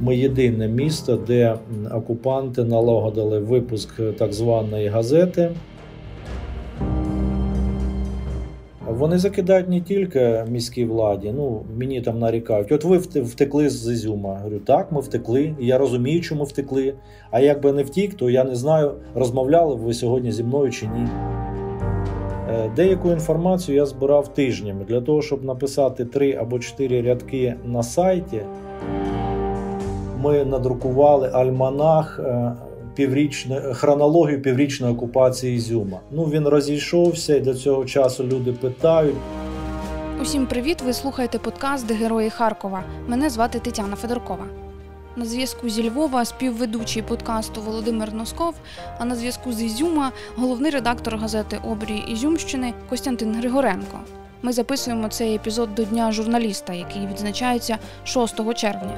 Ми єдине місто, де окупанти налагодили випуск так званої газети. Вони закидають не тільки міській владі, ну мені там нарікають. От ви втекли з Ізюма. Говорю, так, ми втекли. Я розумію, чому втекли. А якби не втік, то я не знаю, розмовляли ви сьогодні зі мною чи ні. Е, деяку інформацію я збирав тижнями для того, щоб написати три або чотири рядки на сайті. Ми надрукували альманах е, піврічне хронологію піврічної окупації Ізюма. Ну він розійшовся, і до цього часу люди питають. Усім привіт! Ви слухаєте подкаст «Де Герої Харкова. Мене звати Тетяна Федоркова. На зв'язку зі Львова співведучий подкасту Володимир Носков. А на зв'язку з Ізюма головний редактор газети Обрій Ізюмщини Костянтин Григоренко. Ми записуємо цей епізод до Дня журналіста, який відзначається 6 червня.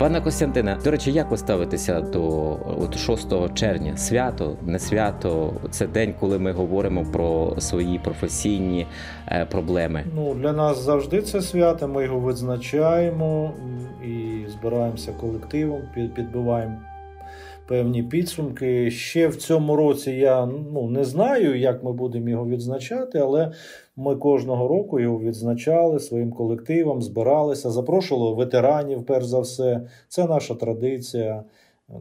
Пане Костянтине, до речі, як ви ставитеся до от 6 червня? Свято, не свято? Це день, коли ми говоримо про свої професійні е, проблеми. Ну для нас завжди це свято. Ми його відзначаємо і збираємося колективом, підбиваємо певні підсумки. Ще в цьому році я ну, не знаю, як ми будемо його відзначати, але ми кожного року його відзначали своїм колективом, збиралися, запрошували ветеранів, перш за все. Це наша традиція.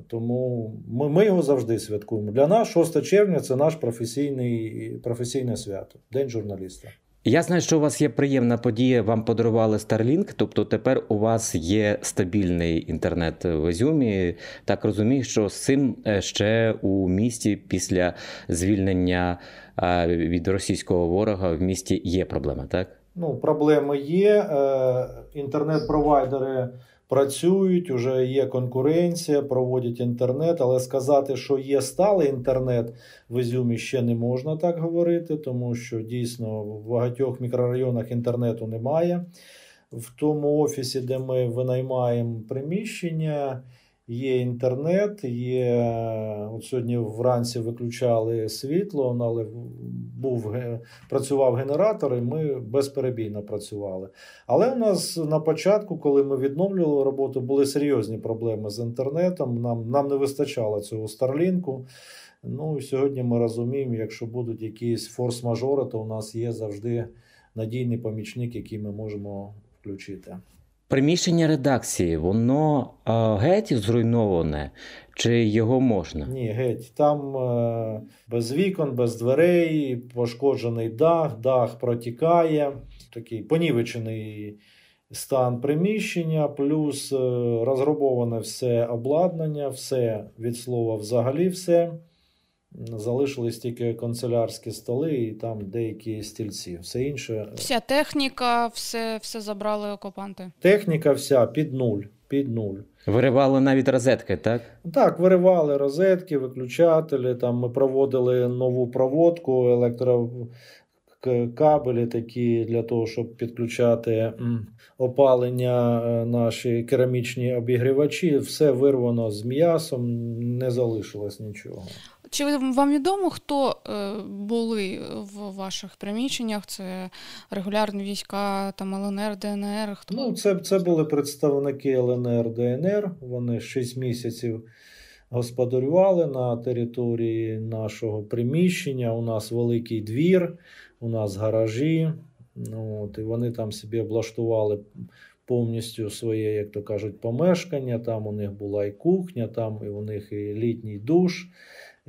Тому ми ми його завжди святкуємо. Для нас 6 червня це наш професійний, професійне свято, День журналіста. Я знаю, що у вас є приємна подія. Вам подарували Starlink, тобто тепер у вас є стабільний інтернет в Ізюмі. Так розумію, що з цим е, ще у місті після звільнення від російського ворога в місті є проблема, так? Ну, проблеми є. Е, інтернет-провайдери працюють, вже є конкуренція, проводять інтернет, але сказати, що є сталий інтернет в Ізюмі ще не можна так говорити, тому що дійсно в багатьох мікрорайонах інтернету немає. В тому офісі, де ми винаймаємо приміщення. Є інтернет, є от сьогодні вранці виключали світло, але був працював генератор, і ми безперебійно працювали. Але у нас на початку, коли ми відновлювали роботу, були серйозні проблеми з інтернетом. Нам нам не вистачало цього старлінку. Ну і сьогодні ми розуміємо, якщо будуть якісь форс-мажори, то у нас є завжди надійний помічник, який ми можемо включити. Приміщення редакції, воно а, геть зруйноване, чи його можна? Ні, геть. Там е, без вікон, без дверей, пошкоджений дах, дах протікає, такий понівечений стан приміщення, плюс е, розграбоване все обладнання, все від слова взагалі все. Залишились тільки канцелярські столи і там деякі стільці. Все інше. Вся техніка, все все забрали окупанти. Техніка вся під нуль. Під нуль. Виривали навіть розетки, так? Так, виривали розетки, виключателі. Там ми проводили нову проводку, електрокабелі такі для того, щоб підключати опалення е, наші керамічні обігрівачі. Все вирвано з м'ясом, не залишилось нічого. Чи вам відомо, хто е, були в ваших приміщеннях? Це регулярні війська, там ЛНР, ДНР? Хто? Ну, це це були представники ЛНР ДНР. Вони 6 місяців господарювали на території нашого приміщення. У нас великий двір, у нас гаражі. Ну, от, І вони там собі облаштували. Повністю своє, як то кажуть, помешкання. Там у них була і кухня, там і у них і літній душ,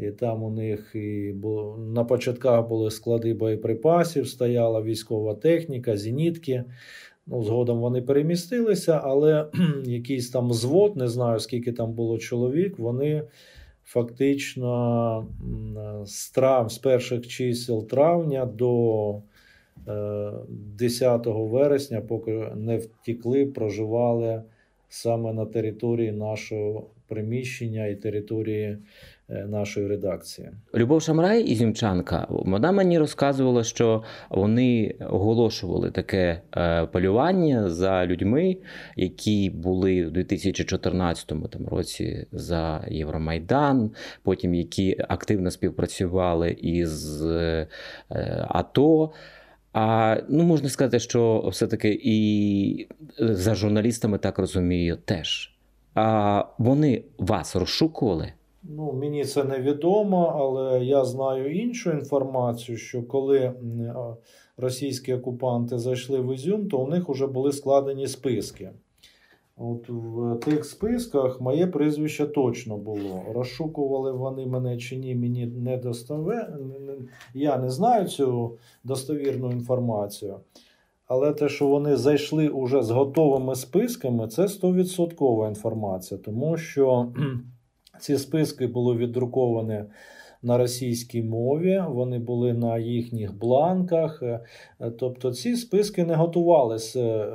і там у них і було, на початках були склади боєприпасів, стояла військова техніка, зенітки. Ну, Згодом вони перемістилися, але якийсь там звод, не знаю, скільки там було чоловік, вони фактично з трав, з перших чисел травня до 10 е, вересня, поки не втікли, проживали саме на території нашого приміщення і території нашої редакції. Любов Шамрай Ізюмчанка, вона мені розказувала, що вони оголошували таке е, полювання за людьми, які були у 2014 році за Євромайдан, потім які активно співпрацювали із е, АТО. А ну можна сказати, що все-таки і за журналістами так розумію теж. А вони вас розшукували? Ну, мені це невідомо, але я знаю іншу інформацію, що коли російські окупанти зайшли в Ізюм, то у них вже були складені списки. От В тих списках моє прізвище точно було. Розшукували вони мене чи ні, мені не достове. Я не знаю цю достовірну інформацію. Але те, що вони зайшли уже з готовими списками, це 100% інформація, тому що ці списки були віддруковані на російській мові, вони були на їхніх бланках. Е, тобто ці списки не готувалися е,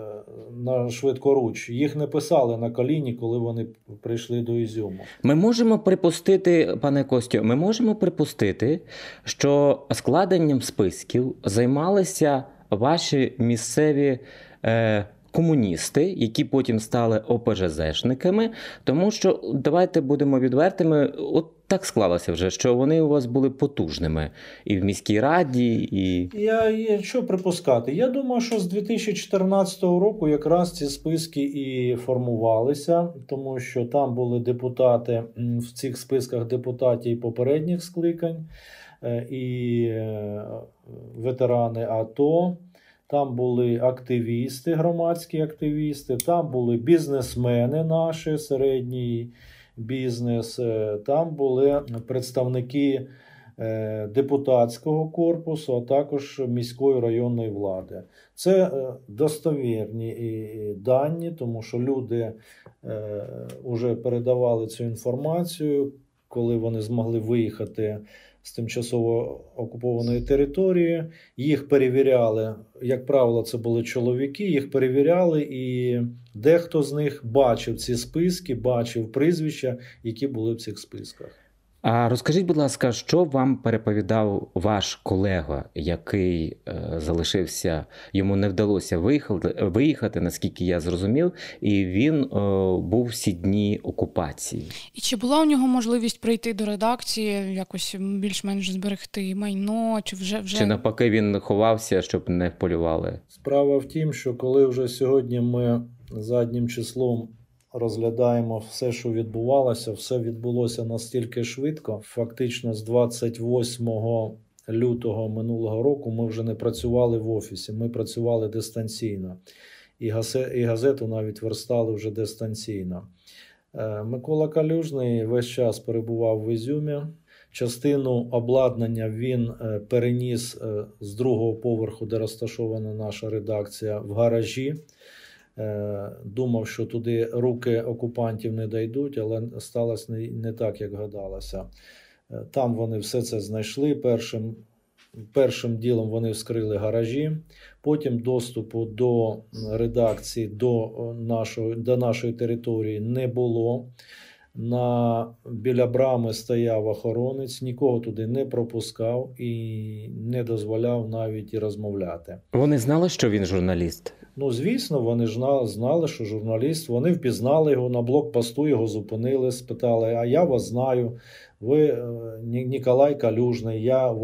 на швидкоруч, їх не писали на коліні, коли вони прийшли до Ізюму. Ми можемо припустити, пане Костю, ми можемо припустити, що складенням списків займалися ваші місцеві. Е, комуністи, які потім стали ОПЖЗшниками, тому що давайте будемо відвертими. От так склалося вже, що вони у вас були потужними і в міській раді, і я, я що припускати? Я думаю, що з 2014 року якраз ці списки і формувалися, тому що там були депутати в цих списках депутатів і попередніх скликань е, і е, ветерани АТО. Там були активісти, громадські активісти, там були бізнесмени наші, середній бізнес, е, там були представники е, депутатського корпусу, а також міської районної влади. Це е, достовірні дані, тому що люди вже передавали цю інформацію, коли вони змогли виїхати з тимчасово окупованої території. Їх перевіряли, як правило, це були чоловіки. Їх перевіряли, і дехто з них бачив ці списки, бачив прізвища, які були в цих списках. А розкажіть, будь ласка, що вам переповідав ваш колега, який е, залишився, йому не вдалося виїхати, виїхати, наскільки я зрозумів, і він е, був всі дні окупації. І чи була у нього можливість прийти до редакції, якось більш-менш зберегти майно, чи вже вже чи навпаки він ховався, щоб не полювали? Справа в тім, що коли вже сьогодні ми заднім числом розглядаємо все, що відбувалося, все відбулося настільки швидко. Фактично, з 28 лютого минулого року ми вже не працювали в офісі, ми працювали дистанційно. І газету навіть верстали вже дистанційно. Е, Микола Калюжний весь час перебував в Ізюмі. Частину обладнання він е, переніс е, з другого поверху, де розташована наша редакція, в гаражі. Е, думав, що туди руки окупантів не дійдуть, але сталося не, так, як гадалося. Е, там вони все це знайшли. Першим першим ділом вони вскрили гаражі, потім доступу до редакції до нашої, до нашої території не було. На Біля брами стояв охоронець, нікого туди не пропускав і не дозволяв навіть і розмовляти. Вони знали, що він журналіст. Ну, звісно, вони ж знали, що журналіст. Вони впізнали його на блокпосту, його зупинили, спитали: А я вас знаю. Ви е, Ніколай Калюжний, я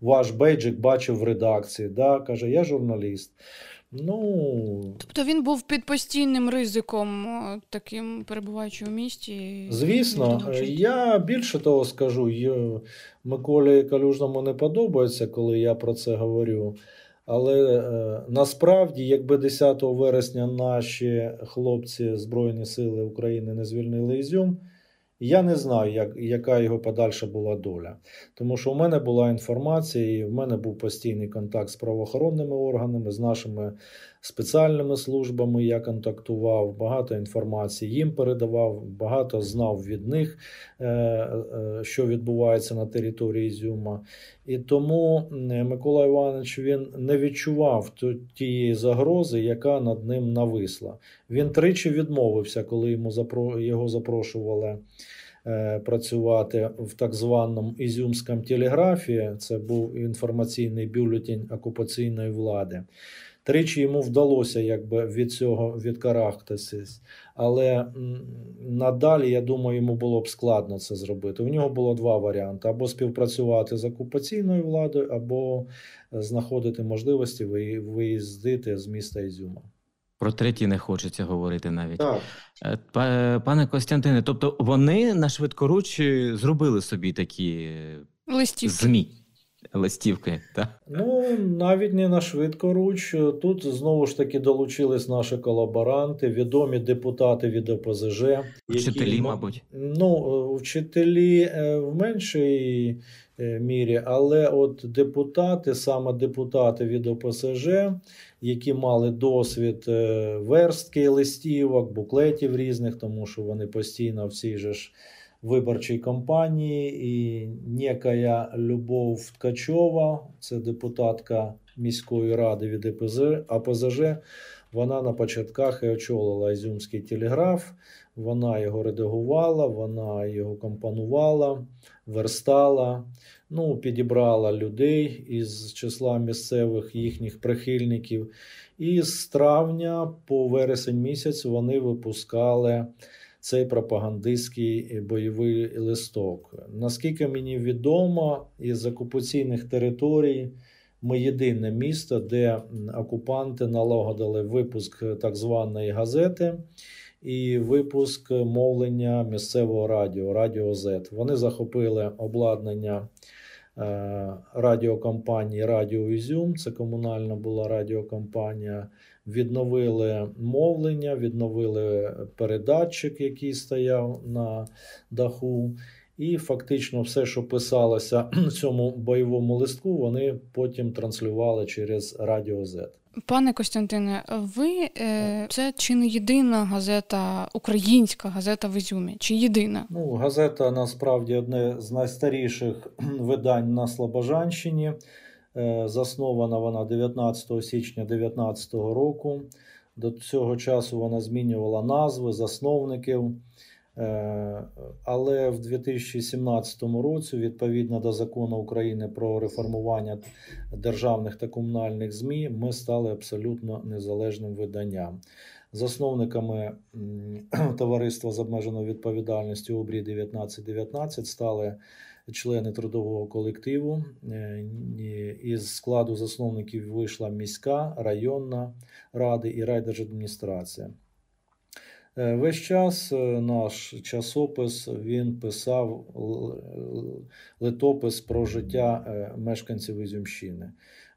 ваш бейджик бачив в редакції. Да? Каже, я журналіст. Ну, Тобто він був під постійним ризиком, таким перебуваючи в місті. Звісно, я більше того скажу, Миколі Калюжному не подобається, коли я про це говорю. Але е, насправді, якби 10 вересня наші хлопці Збройні Сили України не звільнили Ізюм, я не знаю, як, яка його подальша була доля. Тому що в мене була інформація, і в мене був постійний контакт з правоохоронними органами, з нашими спеціальними службами. Я контактував, багато інформації їм передавав, багато знав від них, е, е, що відбувається на території Ізюма. І тому Микола Іванович він не відчував тієї загрози, яка над ним нависла. Він тричі відмовився, коли йому його запрошували. Е, працювати в так званому Ізюмському телеграфі, це був інформаційний бюлетень окупаційної влади. Тричі йому вдалося якби від цього відкарахтатись. Але надалі, я думаю, йому було б складно це зробити. У нього було два варіанти: або співпрацювати з окупаційною владою, або знаходити можливості виїздити з міста Ізюма. Про треті не хочеться говорити навіть. Так. Е, пане Костянтине, тобто вони на швидкоруч зробили собі такі Листівки. ЗМІ. Листівки, так? Ну, навіть не на швидкоруч. Тут знову ж таки долучились наші колаборанти, відомі депутати від ОПЗЖ. Вчителі, які, мабуть. Ну, вчителі е, в меншій е, мірі, але от депутати, саме депутати від ОПСЖ, які мали досвід е, верстки листівок, буклетів різних, тому що вони постійно в цій же ж виборчій кампанії, і некая Любов Ткачова, це депутатка міської ради від АПЗЖ, вона на початках і очолила Ізюмський телеграф, вона його редагувала, вона його компонувала, верстала, ну, підібрала людей із числа місцевих їхніх прихильників. І з травня по вересень місяць вони випускали цей пропагандистський бойовий листок. Наскільки мені відомо, із окупаційних територій ми єдине місто, де окупанти налагодили випуск так званої газети і випуск мовлення місцевого радіо Радіо Z. Вони захопили обладнання. Е, радіокомпанії Радіо Ізюм, це комунальна була радіокомпанія відновили мовлення, відновили передатчик, який стояв на даху. І фактично все, що писалося в цьому бойовому листку, вони потім транслювали через Радіо Z. Пане Костянтине, ви е, це чи не єдина газета, українська газета в Ізюмі? Чи єдина? Ну, газета насправді одне з найстаріших видань на Слобожанщині. Е, заснована вона 19 січня 2019 року. До цього часу вона змінювала назви засновників. Е, але в 2017 році, відповідно до закону України про реформування державних та комунальних ЗМІ, ми стали абсолютно незалежним виданням. Засновниками товариства з обмеженою відповідальністю обрій 1919 стали члени трудового колективу. Е, із складу засновників вийшла міська, районна ради і райдержадміністрація. Е, весь час е, наш часопис він писав литопис про життя мешканців Ізюмщини.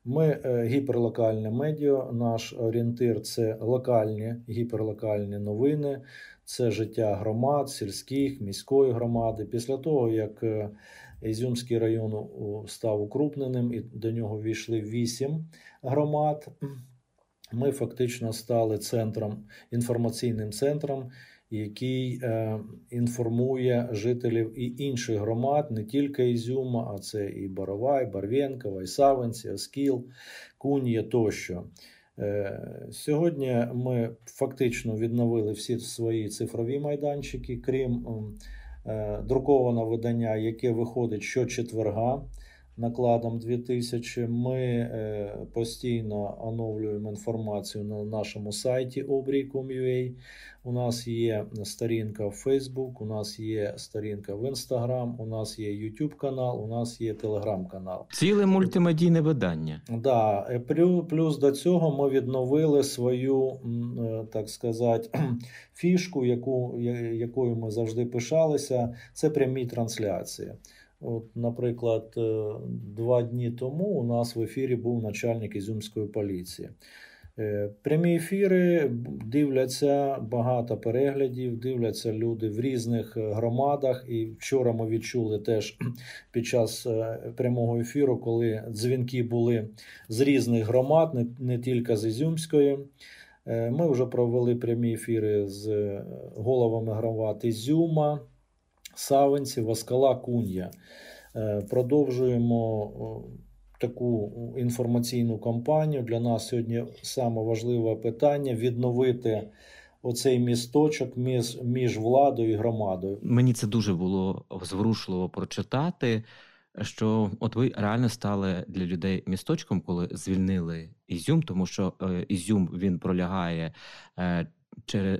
Ми гіперлокальне медіа, наш орієнтир це локальні гіперлокальні новини, це життя громад, сільських, міської громади. Після того, як е, Ізюмський район став укрупненим і до нього війшли вісім громад, ми фактично стали центром, інформаційним центром, який е, інформує жителів і інших громад, не тільки Ізюма, а це і Боровай, Барвєнкова, і Савинці, Оскіл, Кун'є тощо. Е, сьогодні ми фактично відновили всі свої цифрові майданчики, крім е, друкованого видання, яке виходить щочетверга накладом 2000. Ми е, постійно оновлюємо інформацію на нашому сайті обрій.com.ua. У нас є сторінка в Facebook, у нас є сторінка в Instagram, у нас є YouTube канал, у нас є Telegram канал. Ціле мультимедійне видання. Да, е, плюс до цього ми відновили свою, е, так сказати, фішку, яку, якою ми завжди пишалися. Це прямі трансляції. От, Наприклад, е, два дні тому у нас в ефірі був начальник Ізюмської поліції. Е, прямі ефіри дивляться багато переглядів, дивляться люди в різних е, громадах. І вчора ми відчули теж під час прямого ефіру, коли дзвінки були з різних громад, не, не тільки з Ізюмської. Ми вже провели прямі ефіри з головами громад Ізюма. Савинці, Васкала, Кун'я. Е, продовжуємо таку інформаційну кампанію. Для нас сьогодні саме важливе питання відновити оцей місточок між, між владою і громадою. Мені це дуже було зворушливо прочитати. що от ви реально стали для людей місточком, коли звільнили Ізюм, тому що е, Ізюм він пролягає е, через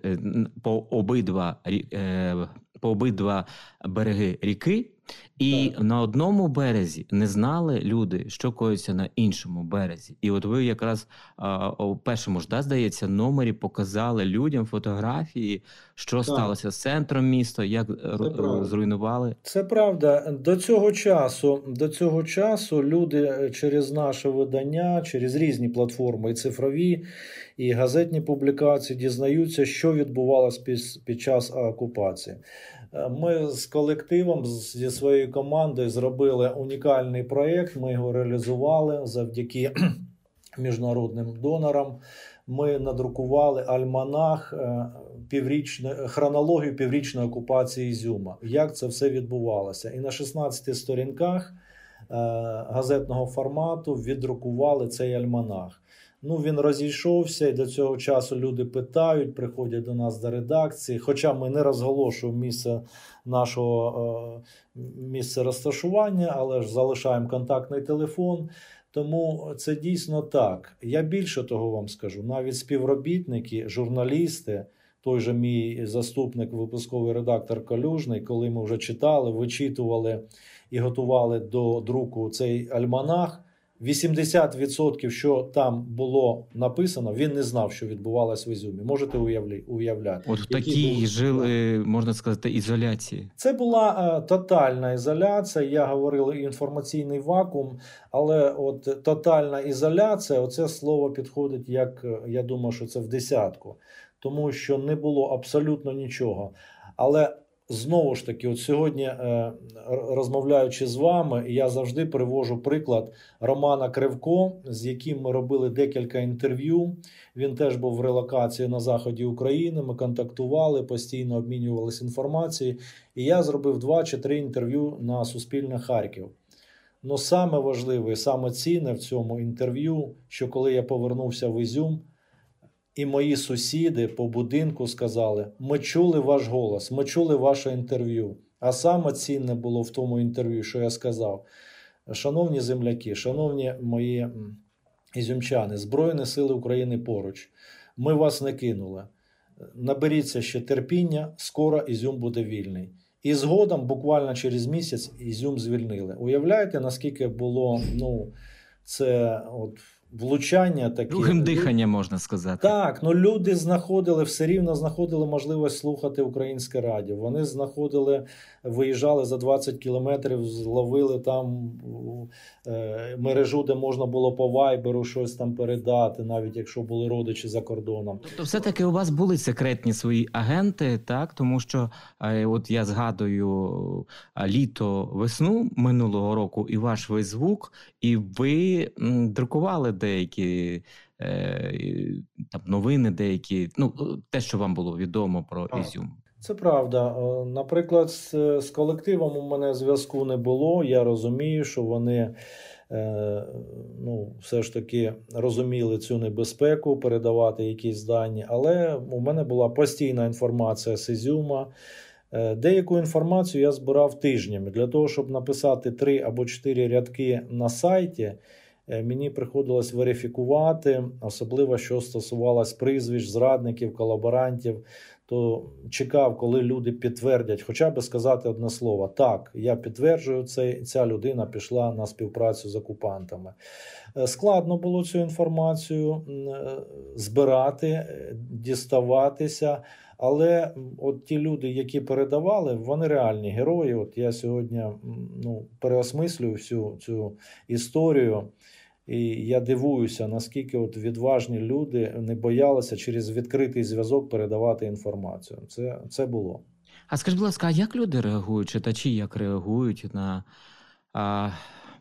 по обидва по обидва береги ріки. І так. на одному березі не знали люди, що коїться на іншому березі. І от ви якраз а, у першому ж да, здається номері показали людям фотографії, що так. сталося з центром міста, як Це зруйнували. Це правда. До цього часу до цього часу люди е, через наше видання, через різні платформи, і цифрові і газетні публікації дізнаються, що відбувалося під, під час окупації. Е, ми з колективом зі своєю командою зробили унікальний проєкт. Ми його реалізували завдяки міжнародним донорам. Ми надрукували альманах е, піврічної хронологію піврічної окупації Ізюма. Як це все відбувалося? І на 16 сторінках е, газетного формату віддрукували цей альманах. Ну, він розійшовся, і до цього часу люди питають, приходять до нас до редакції. Хоча ми не розголошуємо місце нашого е, місце розташування, але ж залишаємо контактний телефон. Тому це дійсно так. Я більше того вам скажу: навіть співробітники, журналісти, той же мій заступник, випусковий редактор Калюжний, коли ми вже читали, вичитували і готували до друку цей альманах. 80%, що там було написано, він не знав, що відбувалось в Ізюмі. Можете уявляти. От в такій були... жили, можна сказати, ізоляції. Це була е, тотальна ізоляція. Я говорив інформаційний вакуум, але от тотальна ізоляція, оце слово підходить, як е, я думаю, що це в десятку, тому що не було абсолютно нічого. Але Знову ж таки, от сьогодні, е, розмовляючи з вами, я завжди привожу приклад Романа Кривко, з яким ми робили декілька інтерв'ю. Він теж був в релокації на заході України. Ми контактували, постійно обмінювалися інформацією. І я зробив два чи три інтерв'ю на Суспільне Харків. Ну саме важливе, саме цінне в цьому інтерв'ю, що коли я повернувся в Ізюм. І мої сусіди по будинку сказали: ми чули ваш голос, ми чули ваше інтерв'ю. А саме цінне було в тому інтерв'ю, що я сказав. Шановні земляки, шановні мої ізюмчани, Збройні Сили України поруч, ми вас не кинули. Наберіться ще терпіння, скоро Ізюм буде вільний. І згодом, буквально через місяць, Ізюм звільнили. Уявляєте, наскільки було ну, це от влучання такі. Другим диханням можна сказати. Так, ну люди знаходили все рівно знаходили можливість слухати українське радіо. Вони знаходили, виїжджали за 20 кілометрів, зловили там е, мережу, де можна було по вайберу щось там передати, навіть якщо були родичі за кордоном. Тобто, все-таки у вас були секретні свої агенти, так тому що е, от я згадую літо весну минулого року і ваш Фейсбук, і ви м, друкували деякі е, там новини, деякі, ну те, що вам було відомо про Ізюм. Це правда. Е, наприклад, з, з колективом у мене зв'язку не було. Я розумію, що вони е, ну, все ж таки розуміли цю небезпеку, передавати якісь дані, але у мене була постійна інформація з Ізюма. Е, деяку інформацію я збирав тижнями для того, щоб написати три або чотири рядки на сайті. Е, мені приходилось верифікувати, особливо що стосувалось прізвищ, зрадників, колаборантів. То чекав, коли люди підтвердять, хоча б сказати одне слово: так, я підтверджую це, ця людина пішла на співпрацю з окупантами. Е, складно було цю інформацію е, збирати, діставатися. Але от ті люди, які передавали, вони реальні герої. От я сьогодні ну, переосмислюю всю цю історію. І я дивуюся, наскільки от відважні люди не боялися через відкритий зв'язок передавати інформацію. Це це було. А скажіть, будь ласка, а як люди реагують, читачі як реагують на а,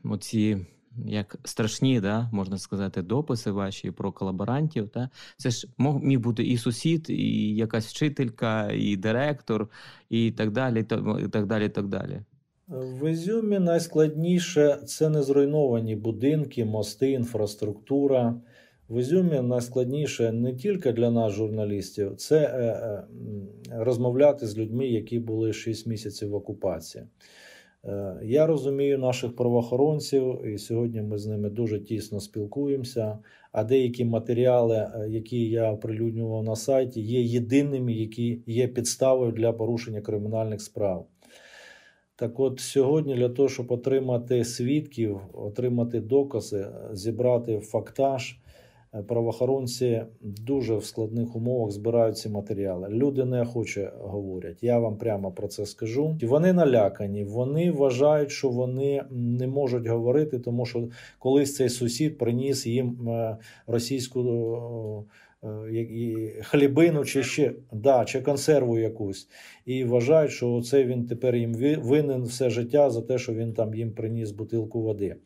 оці як страшні, да, можна сказати, дописи ваші про колаборантів? Та? Це ж міг бути і сусід, і якась вчителька, і директор, і так далі. І так далі, і так далі. В Ізюмі найскладніше це не зруйновані будинки, мости, інфраструктура. В Ізюмі найскладніше не тільки для нас, журналістів, це е, е, розмовляти з людьми, які були 6 місяців в окупації. Е, я розумію наших правоохоронців, і сьогодні ми з ними дуже тісно спілкуємося. А деякі матеріали, які я оприлюднював на сайті, є єдиними, які є підставою для порушення кримінальних справ. Так от сьогодні, для того, щоб отримати свідків, отримати докази, зібрати фактаж. Е, правоохоронці дуже в складних умовах збирають ці матеріали. Люди не охоче говорять. Я вам прямо про це скажу. Вони налякані, вони вважають, що вони не можуть говорити, тому що колись цей сусід приніс їм е, російську. Е, хлібину чи ще да, чи консерву якусь, і вважають, що це він тепер їм винен все життя за те, що він там їм приніс бутилку води.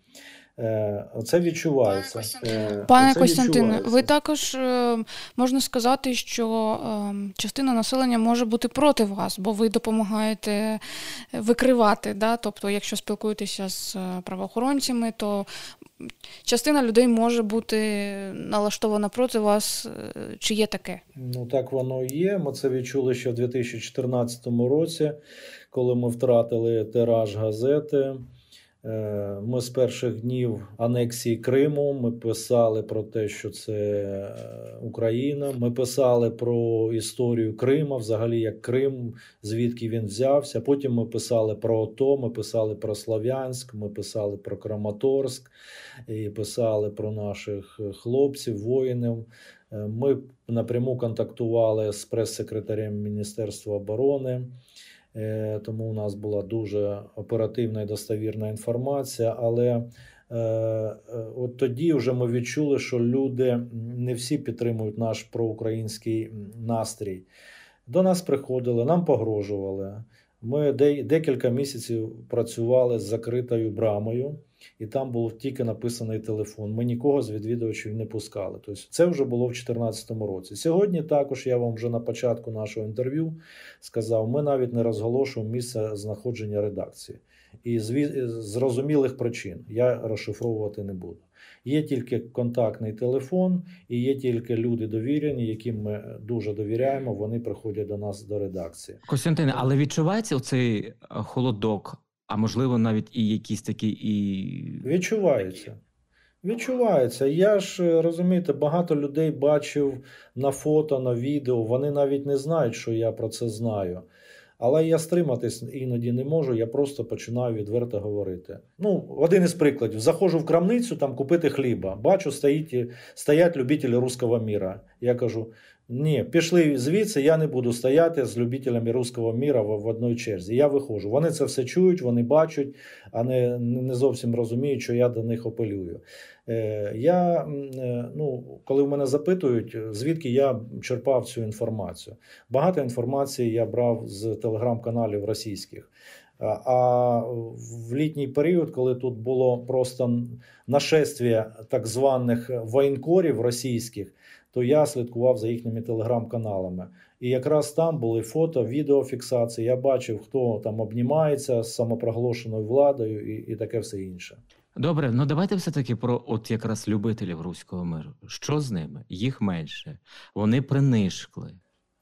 Е, це відчувається. Пане Костянтине, е, ви також е, можна сказати, що частина населення може бути проти вас, бо ви допомагаєте викривати. Да? Тобто, якщо спілкуєтеся з правоохоронцями, то частина людей може бути налаштована проти вас. Чи є таке? Ну так воно є. Ми це відчули ще в 2014 році, коли ми втратили тираж газети. Е, ми з перших днів анексії Криму ми писали про те, що це е, Україна. Ми писали про історію Крима, взагалі як Крим, звідки він взявся. Потім ми писали про ОТО, ми писали про Слов'янськ, ми писали про Краматорськ і писали про наших хлопців, воїнів. Е, ми напряму контактували з прес-секретарем Міністерства оборони. Е, тому у нас була дуже оперативна і достовірна інформація. Але е, е, от тоді вже ми відчули, що люди не всі підтримують наш проукраїнський настрій. До нас приходили, нам погрожували. Ми декілька місяців працювали з закритою брамою і там був тільки написаний телефон. Ми нікого з відвідувачів не пускали. Тобто це вже було в 2014 році. Сьогодні також я вам вже на початку нашого інтерв'ю сказав: ми навіть не розголошуємо місце знаходження редакції. І з зрозумілих причин я розшифровувати не буду. Є тільки контактний телефон, і є тільки люди довірені, яким ми дуже довіряємо. Вони приходять до нас до редакції. Костянтине, але відчувається цей холодок а можливо, навіть і якісь такі і. Відчувається. Відчувається. Я ж е, розумієте, багато людей бачив на фото, на відео. Вони навіть не знають, що я про це знаю. Але я стриматись іноді не можу, я просто починаю відверто говорити. Ну, один із прикладів: заходжу в крамницю там купити хліба. Бачу, стоїть, стоять любителі руського міра. Я кажу: ні, пішли звідси, я не буду стояти з любителями руського міра в, одній черзі. Я виходжу. Вони це все чують, вони бачать, а не не зовсім розуміють, що я до них апелюю. Е, я, е, ну, Коли в мене запитують, звідки я черпав цю інформацію. Багато інформації я брав з телеграм-каналів російських. А в літній період, коли тут було просто нашествие так званих воєнкорів російських, то я слідкував за їхніми телеграм-каналами. І якраз там були фото, відеофіксації. Я бачив, хто там обнімається з самопроголошеною владою і, і таке все інше. Добре, ну давайте все-таки про от якраз любителів руського миру. Що з ними? Їх менше. Вони принишкли.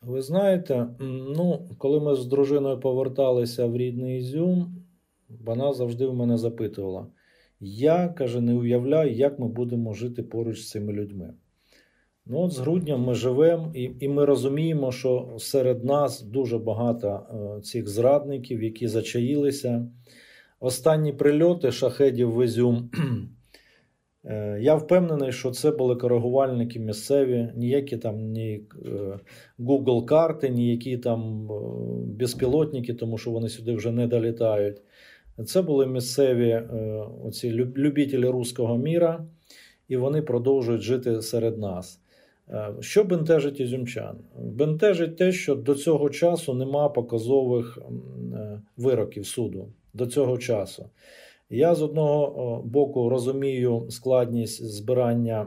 Ви знаєте, ну, коли ми з дружиною поверталися в рідний Ізюм, вона завжди в мене запитувала: я каже, не уявляю, як ми будемо жити поруч з цими людьми. Ну, от з грудня ми живемо, і і ми розуміємо, що серед нас дуже багато е, цих зрадників, які зачаїлися. Останні прильоти шахедів в Ізюм. Е, я впевнений, що це були коригувальники місцеві, ніякі там ні е, Google карти, ніякі там безпілотники, тому що вони сюди вже не долітають. Це були місцеві оці любителі руського міра, і вони продовжують жити серед нас. Е, що бентежить ізюмчан? Бентежить те, що до цього часу нема показових е, вироків суду. До цього часу. Я з одного боку розумію складність збирання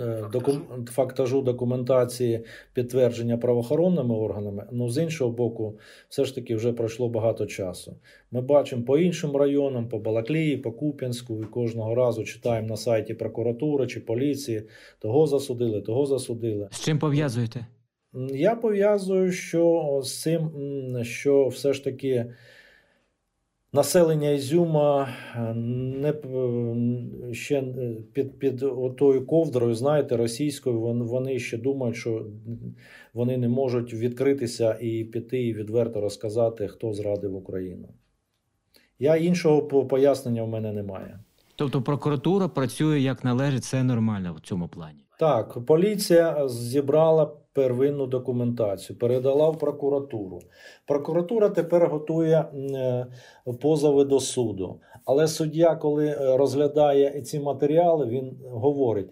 Е, докум... фактажу документації підтвердження правоохоронними органами. Ну з іншого боку, все ж таки вже пройшло багато часу. Ми бачимо по іншим районам, по Балаклії, по Куп'янську, і кожного разу читаємо на сайті прокуратури чи поліції, того засудили, того засудили. З чим пов'язуєте? Я пов'язую, що з цим, що все ж таки. Населення Ізюма не ще під під отою ковдрою, знаєте, російською, вони ще думають, що вони не можуть відкритися і піти і відверто розказати, хто зрадив Україну. Я іншого пояснення в мене немає. Тобто прокуратура працює як належить, це нормально в цьому плані. Так, поліція зібрала первинну документацію, передала в прокуратуру. Прокуратура тепер готує е, позови до суду. Але суддя, коли е, розглядає ці матеріали, він говорить: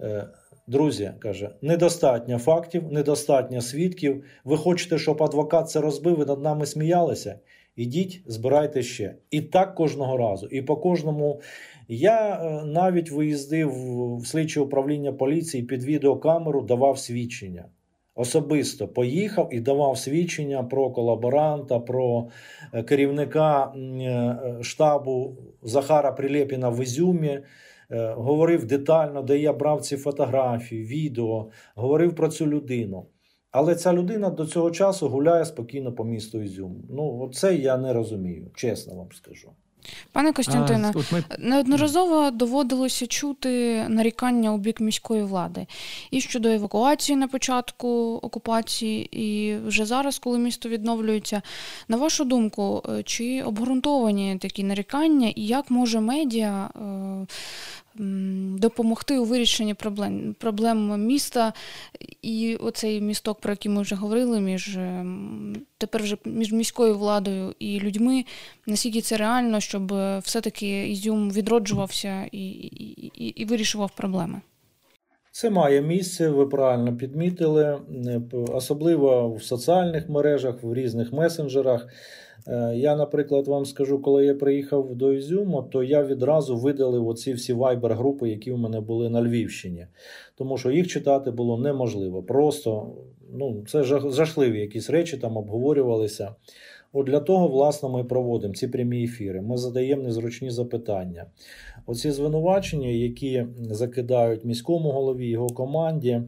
е, друзі, каже, недостатньо фактів, недостатньо свідків. Ви хочете, щоб адвокат це розбив і над нами сміялися? Ідіть, збирайте ще. І так кожного разу. І по кожному. Я е, навіть виїздив в слідче управління поліції під відеокамеру, давав свідчення. Особисто поїхав і давав свідчення про колаборанта, про е, керівника е, штабу Захара Прилєпіна в Ізюмі. Говорив детально, де я брав ці фотографії, відео, говорив про цю людину. Але ця людина до цього часу гуляє спокійно по місту Ізюм. Ну, це я не розумію, чесно вам скажу. Пане Костянтине, ми... неодноразово доводилося чути нарікання у бік міської влади і щодо евакуації на початку окупації, і вже зараз, коли місто відновлюється. На вашу думку, е, чи обґрунтовані такі нарікання, і як може медіа е, допомогти у вирішенні проблем проблем міста і оцей місток, про який ми вже говорили, між ем, тепер вже між міською владою і людьми, наскільки це реально, щоб все-таки Ізюм відроджувався і, і, і, і вирішував проблеми. Це має місце, ви правильно підмітили, особливо в соціальних мережах, в різних месенджерах. Е, я, наприклад, вам скажу, коли я приїхав до Ізюму, то я відразу видалив оці всі вайбер-групи, які в мене були на Львівщині. Тому що їх читати було неможливо. Просто ну, це жахливі якісь речі там обговорювалися. От Для того, власне, ми проводимо ці прямі ефіри. Ми задаємо незручні запитання. Оці звинувачення, які закидають міському голові, його команді.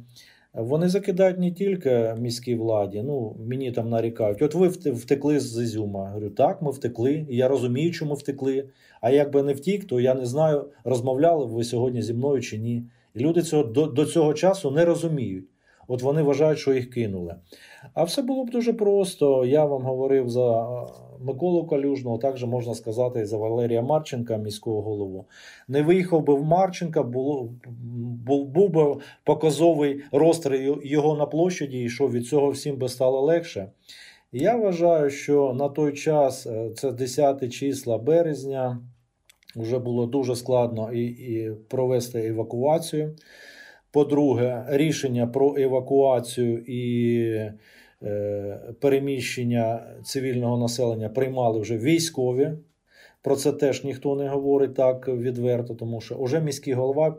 Вони закидають не тільки міській владі, ну мені там нарікають. От ви втекли з Ізюма. Говорю, так, ми втекли. Я розумію, чому втекли. А якби не втік, то я не знаю, розмовляли б ви сьогодні зі мною чи ні. І люди цього до, до цього часу не розуміють. От вони вважають, що їх кинули. А все було б дуже просто. Я вам говорив за Миколу Калюжного, також можна сказати і за Валерія Марченка, міського голову. Не виїхав би в Марченка, було, був, був би показовий розстріл його на площаді, і що від цього всім би стало легше. Я вважаю, що на той час, е, це 10 числа березня, вже було дуже складно і, і провести евакуацію. По-друге, рішення про евакуацію і переміщення цивільного населення приймали вже військові. Про це теж ніхто не говорить так відверто, тому що вже міський голова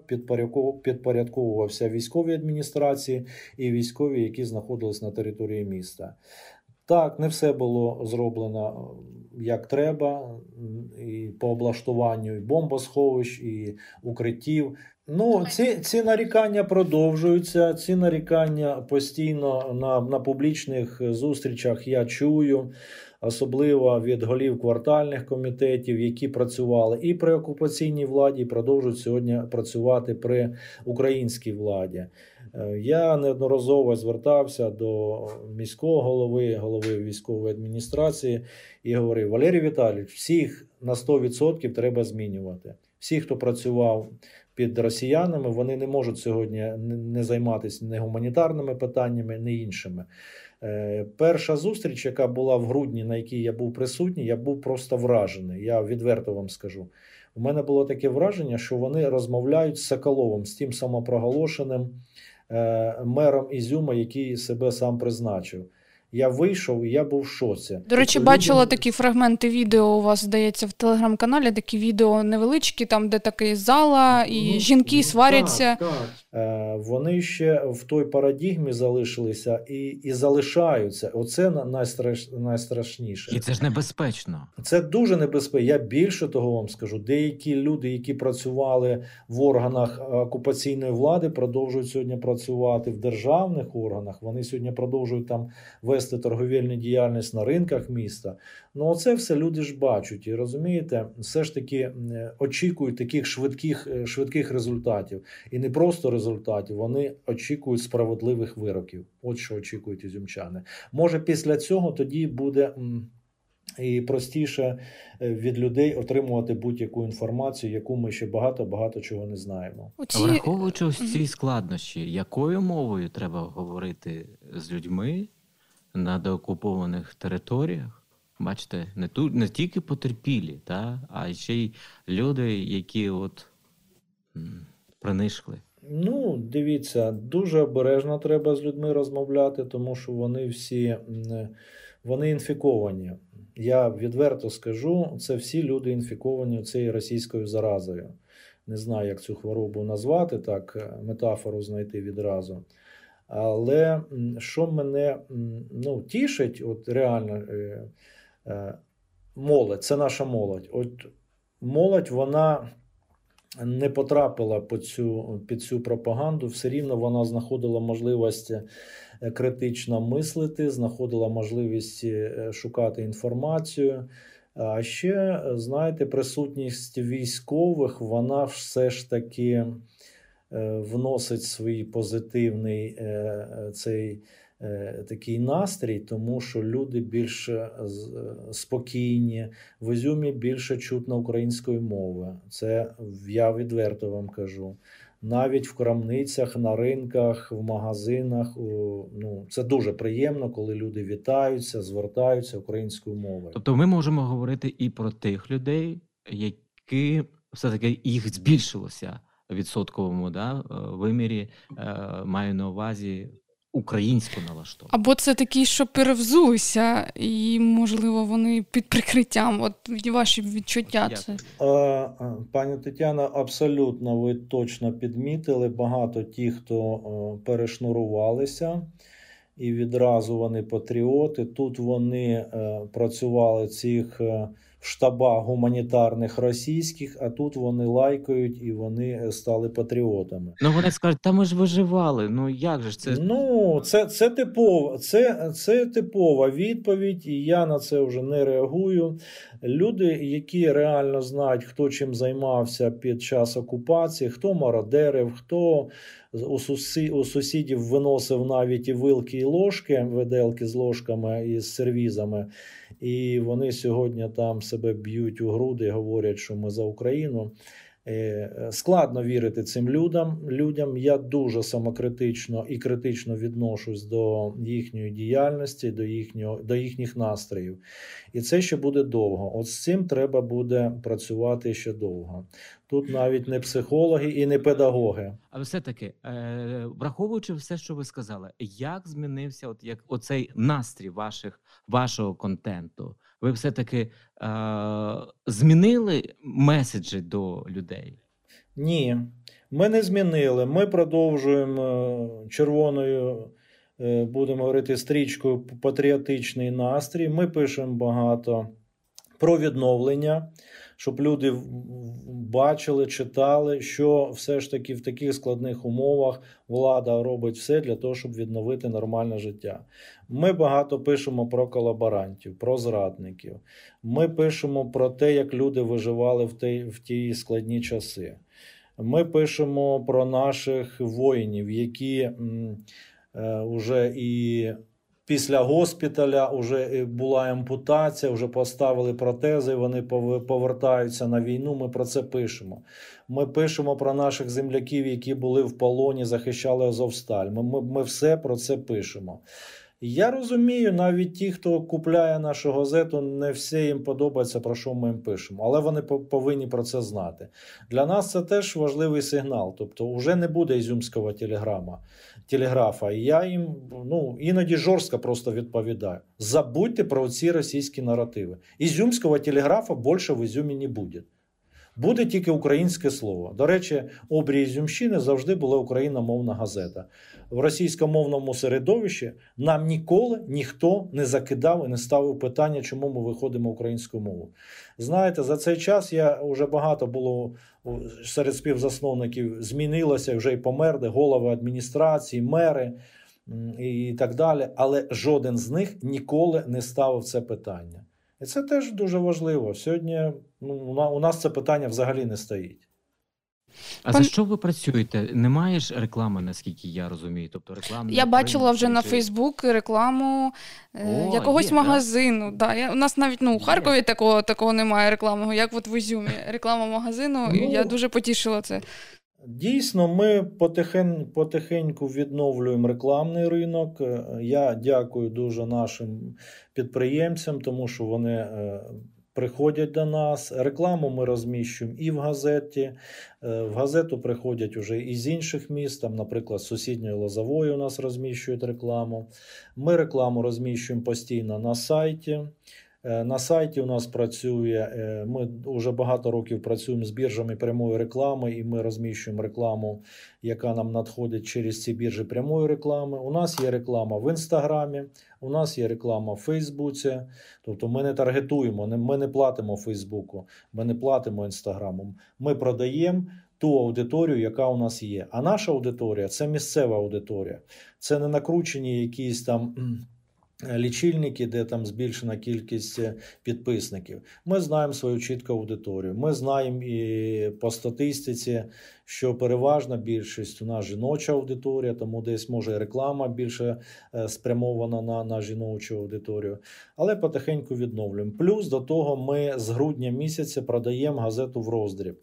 підпорядковувався військовій адміністрації і військові, які знаходились на території міста. Так, не все було зроблено як треба, і по облаштуванню і бомбосховищ, і укриттів. Ну, ці ці нарікання продовжуються. Ці нарікання постійно на на публічних зустрічах я чую, особливо від голів квартальних комітетів, які працювали і при окупаційній владі, і продовжують сьогодні працювати при українській владі. Е, я неодноразово звертався до міського голови, голови військової адміністрації і говорив: Валерій Віталійович, всіх на 100% треба змінювати. Всі, хто працював під росіянами, вони не можуть сьогодні не займатися не гуманітарними питаннями, не іншими. Е, перша зустріч, яка була в грудні, на якій я був присутній, я був просто вражений. Я відверто вам скажу. У мене було таке враження, що вони розмовляють з Соколовим, з тим самопроголошеним мером Ізюма, який себе сам призначив. Я вийшов і я був в шоці. До речі, тобто, бачила люди... такі фрагменти відео. У вас здається в телеграм-каналі такі відео невеличкі, там де такий зала, і ну, жінки ну, сваряться. Так, Е, вони ще в той парадігмі залишилися і і залишаються. Оце найстраш, найстрашніше. І це ж небезпечно. Це дуже небезпечно. Я більше того вам скажу. Деякі люди, які працювали в органах окупаційної влади, продовжують сьогодні працювати в державних органах. Вони сьогодні продовжують там вести торговельну діяльність на ринках міста. Ну, оце все люди ж бачать і розумієте, все ж таки очікують таких швидких е, швидких результатів. І не просто результатів, вони очікують справедливих вироків. От що очікують ізюмчани. Може, після цього тоді буде. І простіше е, від людей отримувати будь-яку інформацію, яку ми ще багато багато чого не знаємо. Оці... Враховуючи ось ці складнощі, якою мовою треба говорити з людьми на деокупованих територіях? Бачите, не ту не тільки потерпілі, та, а ще й люди, які от м, принишкли. Ну, дивіться, дуже обережно треба з людьми розмовляти, тому що вони всі вони інфіковані. Я відверто скажу, це всі люди інфіковані цією російською заразою. Не знаю, як цю хворобу назвати, так, метафору знайти відразу. Але що мене ну, тішить, от реально. Е, молодь, це наша молодь. От молодь, вона не потрапила під цю, під цю пропаганду, все рівно вона знаходила можливість е, критично мислити, знаходила можливість е, шукати інформацію. А ще, знаєте, присутність військових, вона все ж таки вносить свій позитивний цей. Е, такий настрій, тому що люди більш е, спокійні, в Ізюмі більше чутно української мови. Це я відверто вам кажу. Навіть в крамницях, на ринках, в магазинах ну це дуже приємно, коли люди вітаються, звертаються українською мовою. Тобто, ми можемо говорити і про тих людей, які все таки їх збільшилося відсотковому да, е, вимірі. Маю на увазі українсько налаштовані. Або це такі, що перевзулися, і, можливо, вони під прикриттям. От ваші відчуття. це. Пані Тетяна, абсолютно ви точно підмітили. Багато ті, хто перешнурувалися. І відразу вони патріоти. Тут вони е, працювали цих штабах гуманітарних російських, а тут вони лайкають і вони е, стали патріотами. Ну вони скажуть, та ми ж виживали. Ну як же ж це? Ну це це типова, це, це типова відповідь, і я на це вже не реагую. Люди, які реально знають, хто чим займався під час окупації, хто мародерив, хто у сусідів виносив навіть і вилки, і ложки, виделки з ложками і з сервізами. І вони сьогодні там себе б'ють у груди, говорять, що ми за Україну. Е, складно вірити цим людям. людям. Я дуже самокритично і критично відношусь до їхньої діяльності, до їхнього, до їхніх настроїв. І це ще буде довго. От з цим треба буде працювати ще довго. Тут навіть не психологи і не педагоги. Але все-таки, е, враховуючи все, що ви сказали, як змінився от як оцей настрій ваших вашого контенту? Ви все-таки е, змінили меседжі до людей? Ні, ми не змінили. Ми продовжуємо е, червоною, е, будемо говорити, стрічкою патріотичний настрій. Ми пишемо багато про відновлення щоб люди бачили, читали, що все ж таки в таких складних умовах влада робить все для того, щоб відновити нормальне життя. Ми багато пишемо про колаборантів, про зрадників. Ми пишемо про те, як люди виживали в ті, в ті складні часи. Ми пишемо про наших воїнів, які вже е, і Після госпіталя вже була ампутація, вже поставили протези. Вони повертаються на війну. Ми про це пишемо. Ми пишемо про наших земляків, які були в полоні, захищали Азовсталь. Ми, ми, Ми все про це пишемо. Я розумію, навіть ті, хто купляє нашу газету, не все їм подобається, про що ми їм пишемо, але вони повинні про це знати. Для нас це теж важливий сигнал. Тобто, вже не буде ізюмського телеграма, телеграфа. І я їм ну, іноді жорстко просто відповідаю: забудьте про ці російські наративи. Ізюмського телеграфа більше в Ізюмі не буде. Буде тільки українське слово. До речі, обрій Зюмщини завжди була україномовна газета. В російськомовному середовищі нам ніколи ніхто не закидав і не ставив питання, чому ми виходимо українською мовою. Знаєте, за цей час я вже багато було серед співзасновників змінилося вже й померли голови адміністрації, мери і так далі. Але жоден з них ніколи не ставив це питання. І це теж дуже важливо. Сьогодні ну, у нас це питання взагалі не стоїть. А Пан... за що ви працюєте? Немає ж реклами, наскільки я розумію. Тобто реклами я бачила вже чи... на Фейсбук рекламу е, О, якогось є, магазину. Да? Я, У нас навіть ну, у Харкові такого такого немає рекламного, як от в Ізюмі. Реклама магазину, ну, і я дуже потішила це. Дійсно, ми потихень, потихеньку відновлюємо рекламний ринок. Е, я дякую дуже нашим підприємцям, тому що вони е, приходять до нас. Рекламу ми розміщуємо і в газеті. Е, в газету приходять уже і з інших міст, там, наприклад, сусідньої Лозової у нас розміщують рекламу. Ми рекламу розміщуємо постійно на сайті. Е, на сайті у нас працює. Е, ми вже багато років працюємо з біржами прямої реклами, і ми розміщуємо рекламу, яка нам надходить через ці біржі прямої реклами. У нас є реклама в інстаграмі, у нас є реклама в Фейсбуці. Тобто ми не таргетуємо, ми не платимо Фейсбуку, ми не платимо інстаграмом. Ми продаємо. Ту аудиторію, яка у нас є. А наша аудиторія це місцева аудиторія, це не накручені якісь там лічильники, де там збільшена кількість е, підписників. Ми знаємо свою чітку аудиторію. Ми знаємо і по статистиці, що переважна більшість у нас жіноча аудиторія, тому десь може реклама більше е, спрямована на, на жіночу аудиторію. Але потихеньку відновлюємо. Плюс до того ми з грудня місяця продаємо газету в роздріб.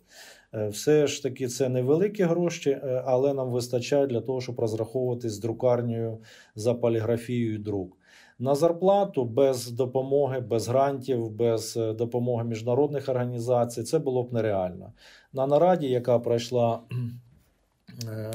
Е, все ж таки, це невеликі гроші, але нам вистачає для того, щоб розраховуватись з друкарнею за поліграфією друк. На зарплату без допомоги, без грантів, без е, допомоги міжнародних організацій це було б нереально. На нараді, яка пройшла е,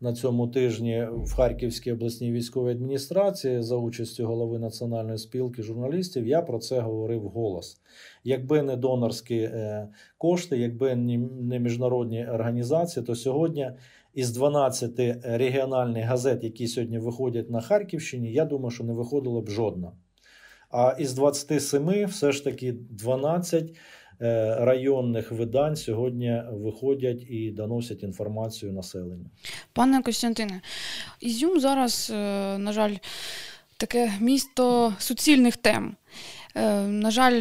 на цьому тижні в Харківській обласній військовій адміністрації за участю голови національної спілки журналістів, я про це говорив голос. Якби не донорські е, кошти, якби не міжнародні організації, то сьогодні із 12 регіональних газет, які сьогодні виходять на Харківщині, я думаю, що не виходило б жодна. А із 27 все ж таки 12 е, районних видань сьогодні виходять і доносять інформацію населенню. Пане Костянтине, Ізюм зараз, е, на жаль, таке місто суцільних тем. Е, на жаль,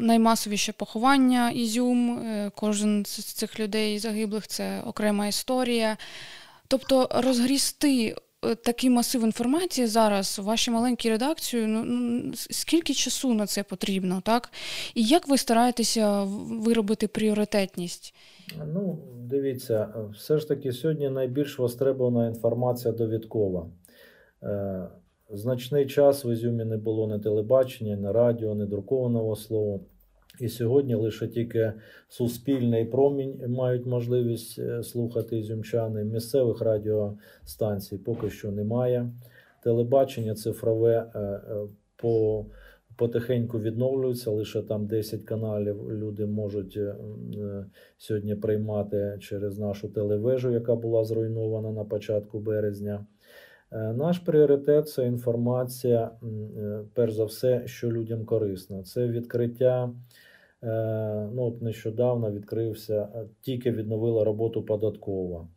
наймасовіше поховання Ізюм, е, кожен з цих людей загиблих це окрема історія. Тобто розгрісти е, такий масив інформації зараз вашій маленькій редакції, ну, ну скільки часу на це потрібно, так? І як ви стараєтеся виробити пріоритетність? Ну, дивіться, все ж таки сьогодні найбільш востребована інформація довідкова. Значний час в Ізюмі не було ні телебачення, ні радіо, ні друкованого слова. І сьогодні лише тільки суспільний промінь мають можливість е, слухати ізюмчани. Місцевих радіостанцій поки що немає. Телебачення цифрове е, е, по потихеньку відновлюється. Лише там 10 каналів люди можуть сьогодні приймати через нашу телевежу, яка була зруйнована на початку березня. Е, наш пріоритет це інформація, е, перш за все, що людям корисно. Це відкриття. Е, ну, от Нещодавно відкрився, тільки відновила роботу податкова,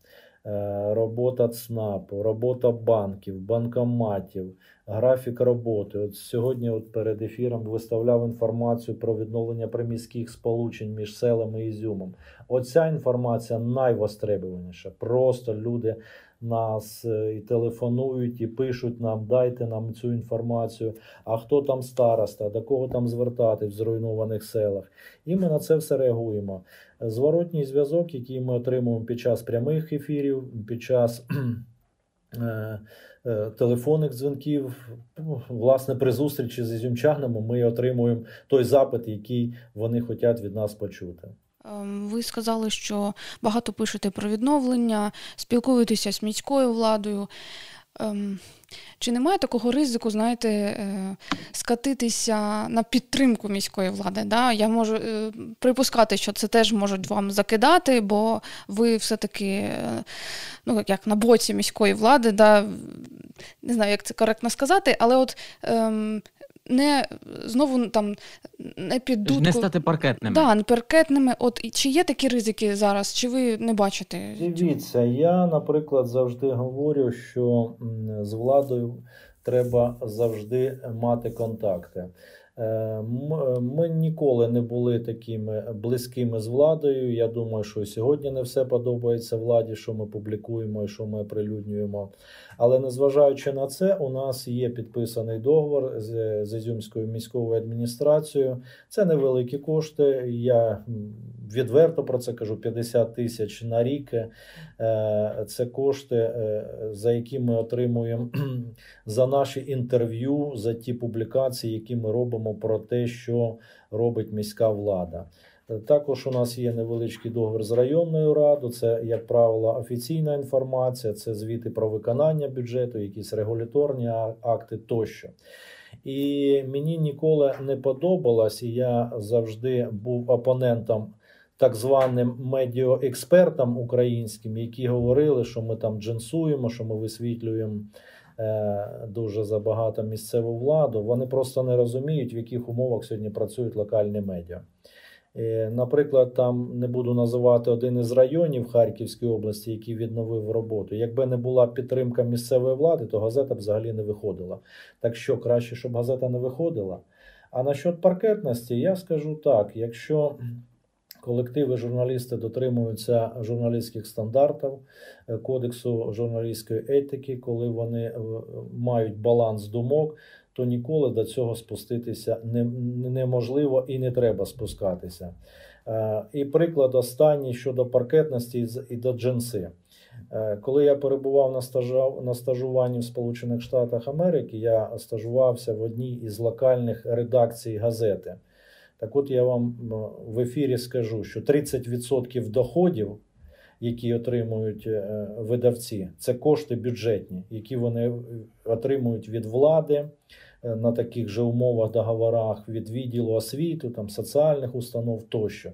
робота ЦНАПу, робота банків, банкоматів, графік роботи. От Сьогодні от перед ефіром виставляв інформацію про відновлення приміських сполучень між селами і Ізюмом. Оця інформація найвостребуваніша. Просто люди нас е, і телефонують, і пишуть нам, дайте нам цю інформацію. А хто там староста, до кого там звертати в зруйнованих селах? І ми на це все реагуємо. Зворотній зв'язок, який ми отримуємо під час прямих ефірів, під час. Е, е, телефонних дзвінків, власне, при зустрічі з ізюмчанами ми отримуємо той запит, який вони хочуть від нас почути. Ем, ви сказали, що багато пишете про відновлення, спілкуєтеся з міською владою. ем, чи немає такого ризику, знаєте, е, скатитися на підтримку міської влади? Да? Я можу е, припускати, що це теж можуть вам закидати, бо ви все-таки е, ну, як на боці міської влади, да? не знаю, як це коректно сказати, але от. Ем, не знову там не під дудку. Не стати паркетними. Да, не паркетними. От чи є такі ризики зараз, чи ви не бачите? Дивіться, я, наприклад, завжди говорю, що з владою треба завжди мати контакти. Е, ми ніколи не були такими близькими з владою. Я думаю, що сьогодні не все подобається владі, що ми публікуємо і що ми оприлюднюємо. Але незважаючи на це, у нас є підписаний договор з, з Ізюмською міською адміністрацією. Це невеликі кошти. Я відверто про це кажу: 50 тисяч на рік. Е, це кошти, е, за які ми отримуємо за наші інтерв'ю, за ті публікації, які ми робимо про те, що робить міська влада. Також у нас є невеличкий договір з районною радою. Це, як правило, офіційна інформація, це звіти про виконання бюджету, якісь регуляторні акти тощо. І мені ніколи не подобалось, і я завжди був опонентом так званим медіаекспертам українським, які говорили, що ми там джинсуємо, що ми висвітлюємо е, дуже забагато місцеву владу. Вони просто не розуміють, в яких умовах сьогодні працюють локальні медіа. Е, наприклад, там не буду називати один із районів Харківської області, який відновив роботу. Якби не була підтримка місцевої влади, то газета взагалі не виходила. Так що краще, щоб газета не виходила. А насчет паркетності, я скажу так: якщо колективи журналісти дотримуються журналістських стандартів, е, кодексу журналістської етики, коли вони е, мають баланс думок, то ніколи до цього спуститися неможливо і не треба спускатися. Е, і приклад останній щодо паркетності і до джинси. Коли я перебував на стажуванні в Сполучених Штатах Америки, я стажувався в одній із локальних редакцій газети. Так от я вам в ефірі скажу, що 30% доходів, які отримують е, видавці, це кошти бюджетні, які вони отримують від влади. Е, на таких же умовах договорах від відділу освіту, там соціальних установ тощо.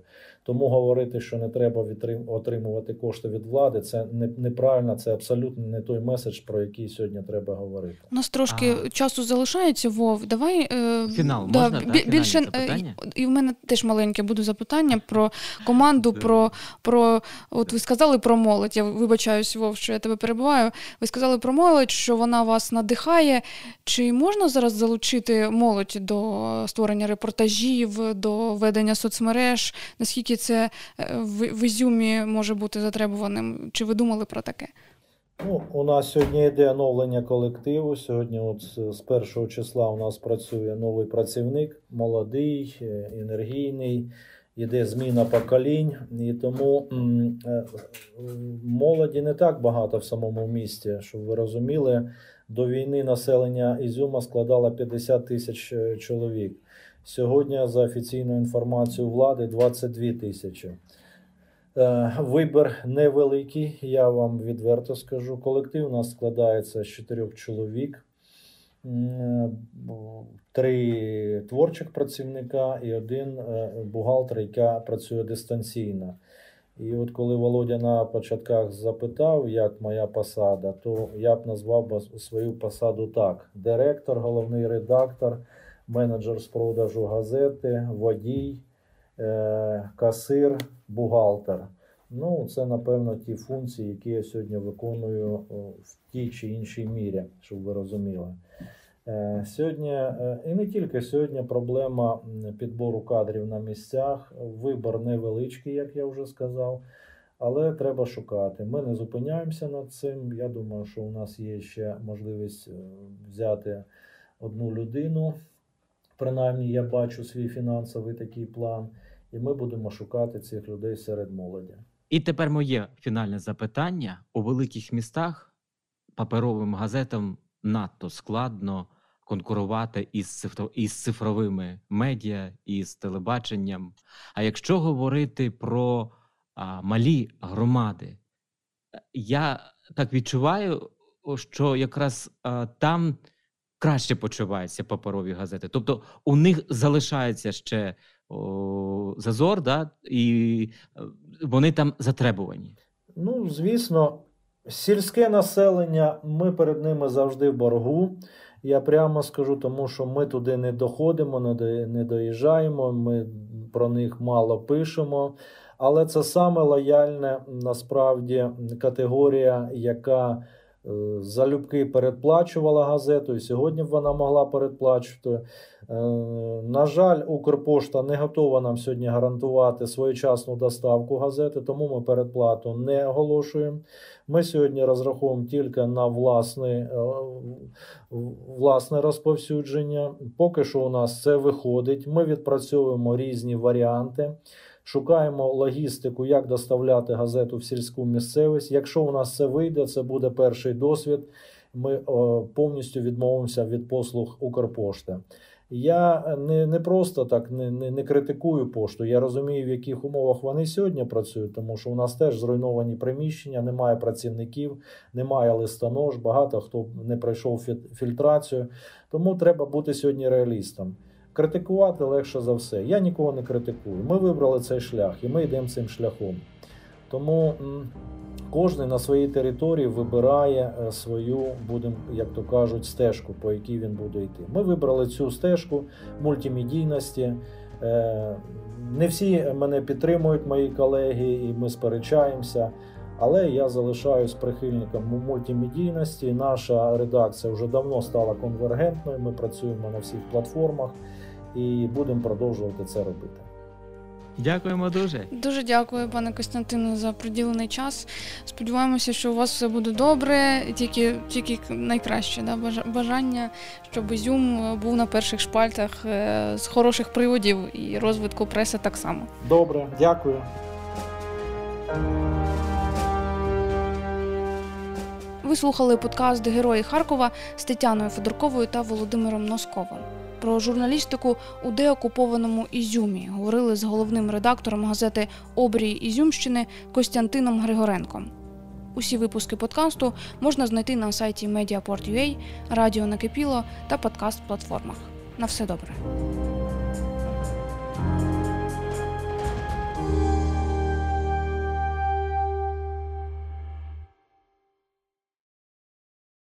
Тому говорити, що не треба отримувати кошти від влади, це неправильно, це абсолютно не той меседж, про який сьогодні треба говорити. У нас трошки а... часу залишається. Вов, давай е, фінал да, можна, бі, більше запитання? і в мене теж маленьке буде запитання про команду. про про от ви сказали про молодь. Я вибачаюсь, Вов, що я тебе перебуваю. Ви сказали про молодь, що вона вас надихає. Чи можна зараз залучити молодь до створення репортажів, до ведення соцмереж? Наскільки це е, в, в Ізюмі може бути затребуваним? Чи ви думали про таке? Ну, У нас сьогодні йде оновлення колективу. Сьогодні, от з першого числа, у нас працює новий працівник, молодий, е, енергійний. Йде зміна поколінь, і тому е, молоді не так багато в самому місті, щоб ви розуміли. До війни населення Ізюма складало 50 тисяч чоловік. Сьогодні, за офіційною інформацією влади, 22 тисячі. Е, вибір невеликий, я вам відверто скажу. Колектив у нас складається з чотирьох чоловік, три творчих працівника і один е, бухгалтер, яка працює дистанційно. І от коли Володя на початках запитав, як моя посада, то я б назвав свою посаду так: директор, головний редактор менеджер з продажу газети, водій, е, касир, бухгалтер. Ну, це, напевно, ті функції, які я сьогодні виконую в тій чи іншій мірі, щоб ви розуміли. Е, сьогодні, е, і не тільки сьогодні, проблема підбору кадрів на місцях, вибор невеличкий, як я вже сказав, але треба шукати. Ми не зупиняємося над цим. Я думаю, що у нас є ще можливість взяти одну людину. Принаймні, я бачу свій фінансовий такий план, і ми будемо шукати цих людей серед молоді. І тепер моє фінальне запитання: у великих містах паперовим газетам надто складно конкурувати із із цифровими медіа, із телебаченням. А якщо говорити про а, малі громади, я так відчуваю що якраз а, там краще почуваються паперові газети. Тобто у них залишається ще о, зазор, да, і е, вони там затребувані. Ну, звісно, сільське населення, ми перед ними завжди в боргу. Я прямо скажу, тому що ми туди не доходимо, не доїжджаємо, ми про них мало пишемо. Але це саме лояльна насправді категорія, яка залюбки передплачувала газету, і сьогодні б вона могла передплачувати. Е, на жаль, Укрпошта не готова нам сьогодні гарантувати своєчасну доставку газети, тому ми передплату не оголошуємо. Ми сьогодні розраховуємо тільки на власне, е, власне розповсюдження. Поки що у нас це виходить. Ми відпрацьовуємо різні варіанти шукаємо логістику, як доставляти газету в сільську місцевість. Якщо у нас це вийде, це буде перший досвід. Ми повністю відмовимося від послуг Укрпошти. Я не не просто так не, не не, критикую пошту. Я розумію, в яких умовах вони сьогодні працюють, тому що у нас теж зруйновані приміщення, немає працівників, немає листонож, багато хто не пройшов фільтрацію. Тому треба бути сьогодні реалістом. Критикувати легше за все. Я нікого не критикую. Ми вибрали цей шлях і ми йдемо цим шляхом. Тому кожен на своїй території вибирає е, свою, будемо, як то кажуть, стежку, по якій він буде йти. Ми вибрали цю стежку мультимедійності. Е, не всі мене підтримують, мої колеги, і ми сперечаємося. Але я залишаюсь прихильником мультимедійності. Наша редакція вже давно стала конвергентною. Ми працюємо на всіх платформах і будемо продовжувати це робити. Дякуємо дуже. Дуже дякую, пане Костянтину, за приділений час. Сподіваємося, що у вас все буде добре, тільки тільки найкраще да? бажання, щоб Ізюм був на перших шпальтах е, з хороших приводів і розвитку преси так само. Добре, дякую. Ви слухали подкаст Герої Харкова з Тетяною Федорковою та Володимиром Носковим. Про журналістику у деокупованому Ізюмі говорили з головним редактором газети Обрій Ізюмщини Костянтином Григоренком. Усі випуски подкасту можна знайти на сайті Mediaport.ua, Радіо Накипіло та подкаст-платформах. На все добре.